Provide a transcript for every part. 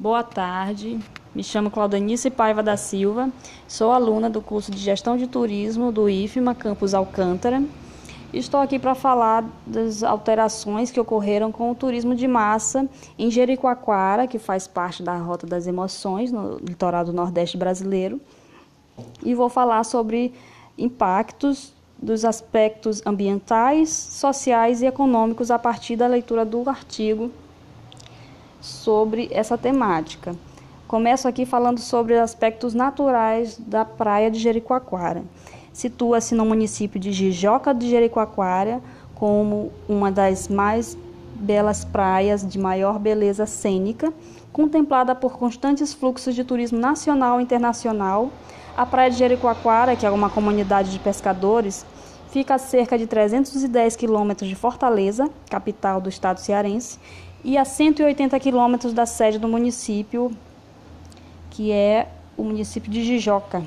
Boa tarde, me chamo Claudenice Paiva da Silva, sou aluna do curso de Gestão de Turismo do IFMA Campus Alcântara. Estou aqui para falar das alterações que ocorreram com o turismo de massa em Jericoacoara, que faz parte da Rota das Emoções, no litoral do Nordeste brasileiro. E vou falar sobre impactos dos aspectos ambientais, sociais e econômicos a partir da leitura do artigo sobre essa temática. Começo aqui falando sobre aspectos naturais da praia de Jericoacoara. Situa-se no município de Jijoca de Jericoacoara como uma das mais belas praias de maior beleza cênica, contemplada por constantes fluxos de turismo nacional e internacional. A praia de Jericoacoara, que é uma comunidade de pescadores, fica a cerca de 310 quilômetros de Fortaleza, capital do estado cearense, e a 180 quilômetros da sede do município, que é o município de Jijoca.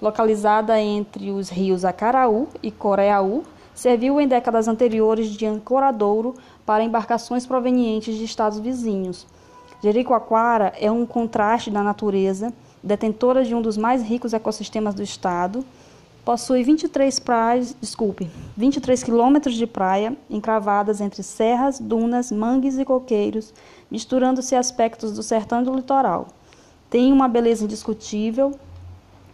Localizada entre os rios Acaraú e Coreaú, serviu em décadas anteriores de ancoradouro para embarcações provenientes de estados vizinhos. Jericoacoara é um contraste da natureza, detentora de um dos mais ricos ecossistemas do estado, Possui 23 praias, desculpe, 23 quilômetros de praia encravadas entre serras, dunas, mangues e coqueiros, misturando-se aspectos do sertão e do litoral. Tem uma beleza indiscutível,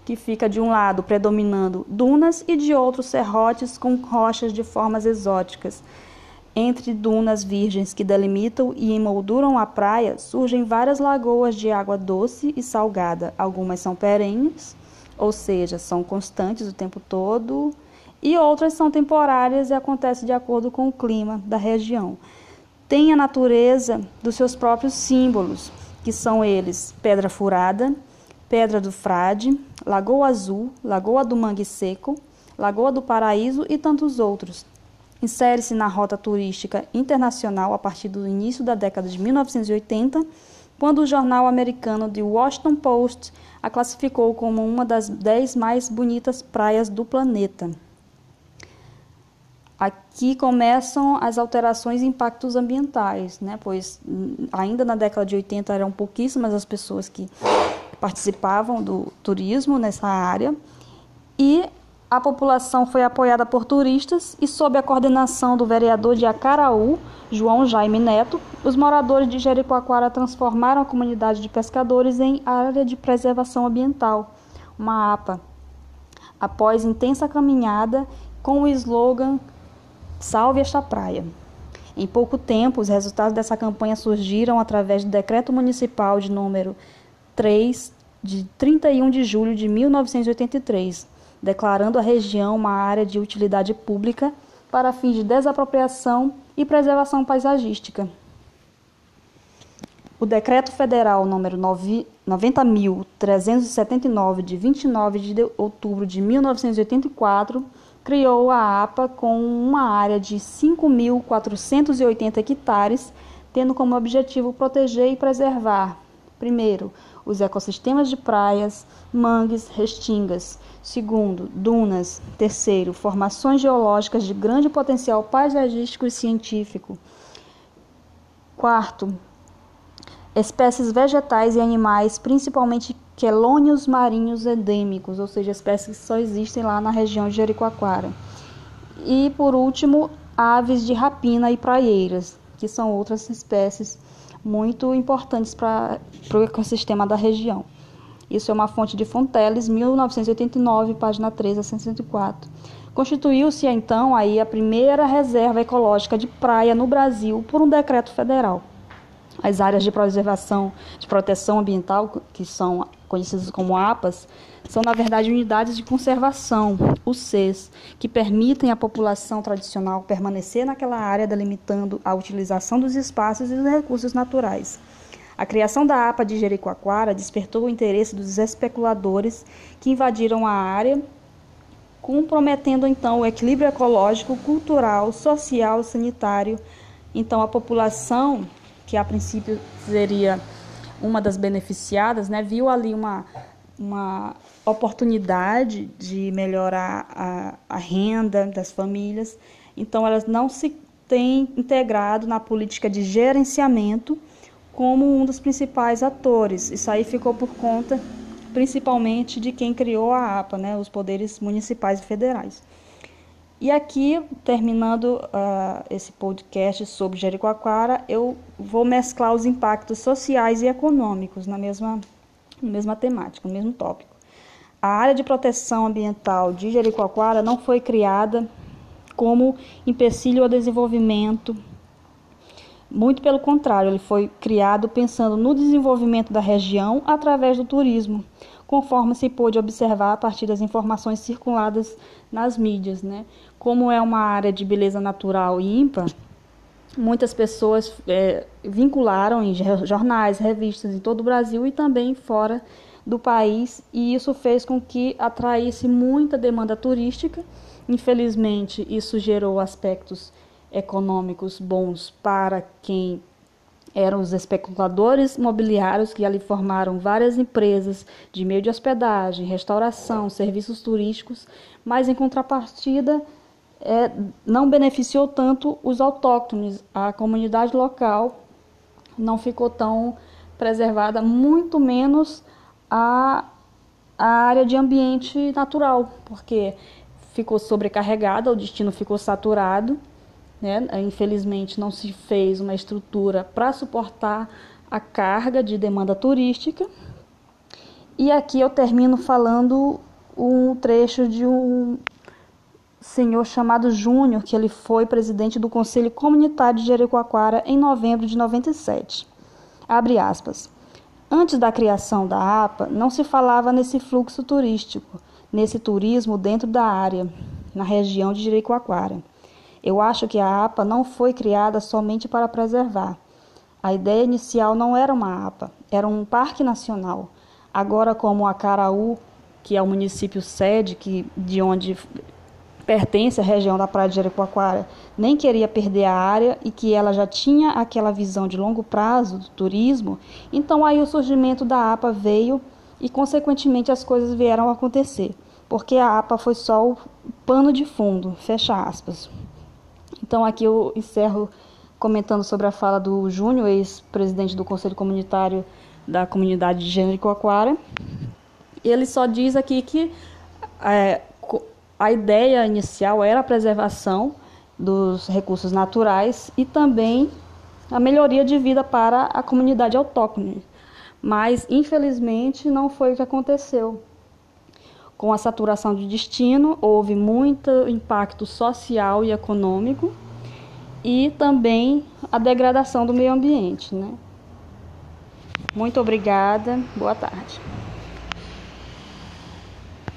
que fica de um lado predominando dunas e de outro serrotes com rochas de formas exóticas. Entre dunas virgens que delimitam e emolduram a praia, surgem várias lagoas de água doce e salgada. Algumas são perenes, ou seja, são constantes o tempo todo, e outras são temporárias e acontecem de acordo com o clima da região. Tem a natureza dos seus próprios símbolos, que são eles Pedra Furada, Pedra do Frade, Lagoa Azul, Lagoa do Mangue Seco, Lagoa do Paraíso e tantos outros. Insere-se na rota turística internacional a partir do início da década de 1980 quando o jornal americano The Washington Post a classificou como uma das dez mais bonitas praias do planeta. Aqui começam as alterações e impactos ambientais, né? pois hum, ainda na década de 80 eram pouquíssimas as pessoas que participavam do turismo nessa área, e a população foi apoiada por turistas e, sob a coordenação do vereador de Acaraú, João Jaime Neto, os moradores de Jericoacoara transformaram a comunidade de pescadores em área de preservação ambiental, uma APA. Após intensa caminhada com o slogan Salve esta praia. Em pouco tempo, os resultados dessa campanha surgiram através do decreto municipal de número 3 de 31 de julho de 1983 declarando a região uma área de utilidade pública para fins de desapropriação e preservação paisagística. O Decreto Federal número 90.379, de 29 de outubro de 1984, criou a APA com uma área de 5.480 hectares, tendo como objetivo proteger e preservar, primeiro, os ecossistemas de praias, mangues, restingas. Segundo, dunas. Terceiro, formações geológicas de grande potencial paisagístico e científico. Quarto, espécies vegetais e animais, principalmente quelônios marinhos endêmicos, ou seja, espécies que só existem lá na região de Jericoacoara. E por último, aves de rapina e praieiras, que são outras espécies muito importantes para o ecossistema da região. Isso é uma fonte de Fonteles, 1989, página 3 a 104. Constituiu-se então aí a primeira reserva ecológica de praia no Brasil por um decreto federal. As áreas de preservação, de proteção ambiental, que são conhecidas como APAS, são, na verdade, unidades de conservação, UCs, que permitem à população tradicional permanecer naquela área, delimitando a utilização dos espaços e dos recursos naturais. A criação da APA de Jericoacoara despertou o interesse dos especuladores que invadiram a área, comprometendo então o equilíbrio ecológico, cultural, social, sanitário. Então a população que a princípio seria uma das beneficiadas, né, viu ali uma, uma oportunidade de melhorar a, a renda das famílias. Então, elas não se têm integrado na política de gerenciamento como um dos principais atores. Isso aí ficou por conta principalmente de quem criou a APA, né, os poderes municipais e federais. E aqui, terminando uh, esse podcast sobre Jericoacoara, eu vou mesclar os impactos sociais e econômicos na mesma, na mesma temática, no mesmo tópico. A área de proteção ambiental de Jericoacoara não foi criada como empecilho ao desenvolvimento. Muito pelo contrário, ele foi criado pensando no desenvolvimento da região através do turismo, conforme se pôde observar a partir das informações circuladas nas mídias. Né? Como é uma área de beleza natural e ímpar, muitas pessoas é, vincularam em jornais, revistas em todo o Brasil e também fora do país, e isso fez com que atraísse muita demanda turística. Infelizmente, isso gerou aspectos econômicos bons para quem eram os especuladores imobiliários que ali formaram várias empresas de meio de hospedagem, restauração, serviços turísticos, mas em contrapartida é, não beneficiou tanto os autóctones, a comunidade local não ficou tão preservada, muito menos a, a área de ambiente natural, porque ficou sobrecarregada, o destino ficou saturado né? Infelizmente, não se fez uma estrutura para suportar a carga de demanda turística. E aqui eu termino falando um trecho de um senhor chamado Júnior, que ele foi presidente do Conselho Comunitário de Jericoacoara em novembro de 97. Abre aspas. Antes da criação da APA, não se falava nesse fluxo turístico, nesse turismo dentro da área, na região de Jericoacoara. Eu acho que a APA não foi criada somente para preservar. A ideia inicial não era uma APA, era um parque nacional. Agora, como a Caraú, que é o município sede, que, de onde pertence à região da Praia de Jericoacoara, nem queria perder a área e que ela já tinha aquela visão de longo prazo do turismo, então aí o surgimento da APA veio e, consequentemente, as coisas vieram a acontecer, porque a APA foi só o pano de fundo, fecha aspas. Então aqui eu encerro comentando sobre a fala do Júnior, ex-presidente do Conselho Comunitário da comunidade de Jericoacoara. Ele só diz aqui que é, a ideia inicial era a preservação dos recursos naturais e também a melhoria de vida para a comunidade autóctone. Mas, infelizmente, não foi o que aconteceu. Com a saturação de destino, houve muito impacto social e econômico e também a degradação do meio ambiente. Né? Muito obrigada, boa tarde.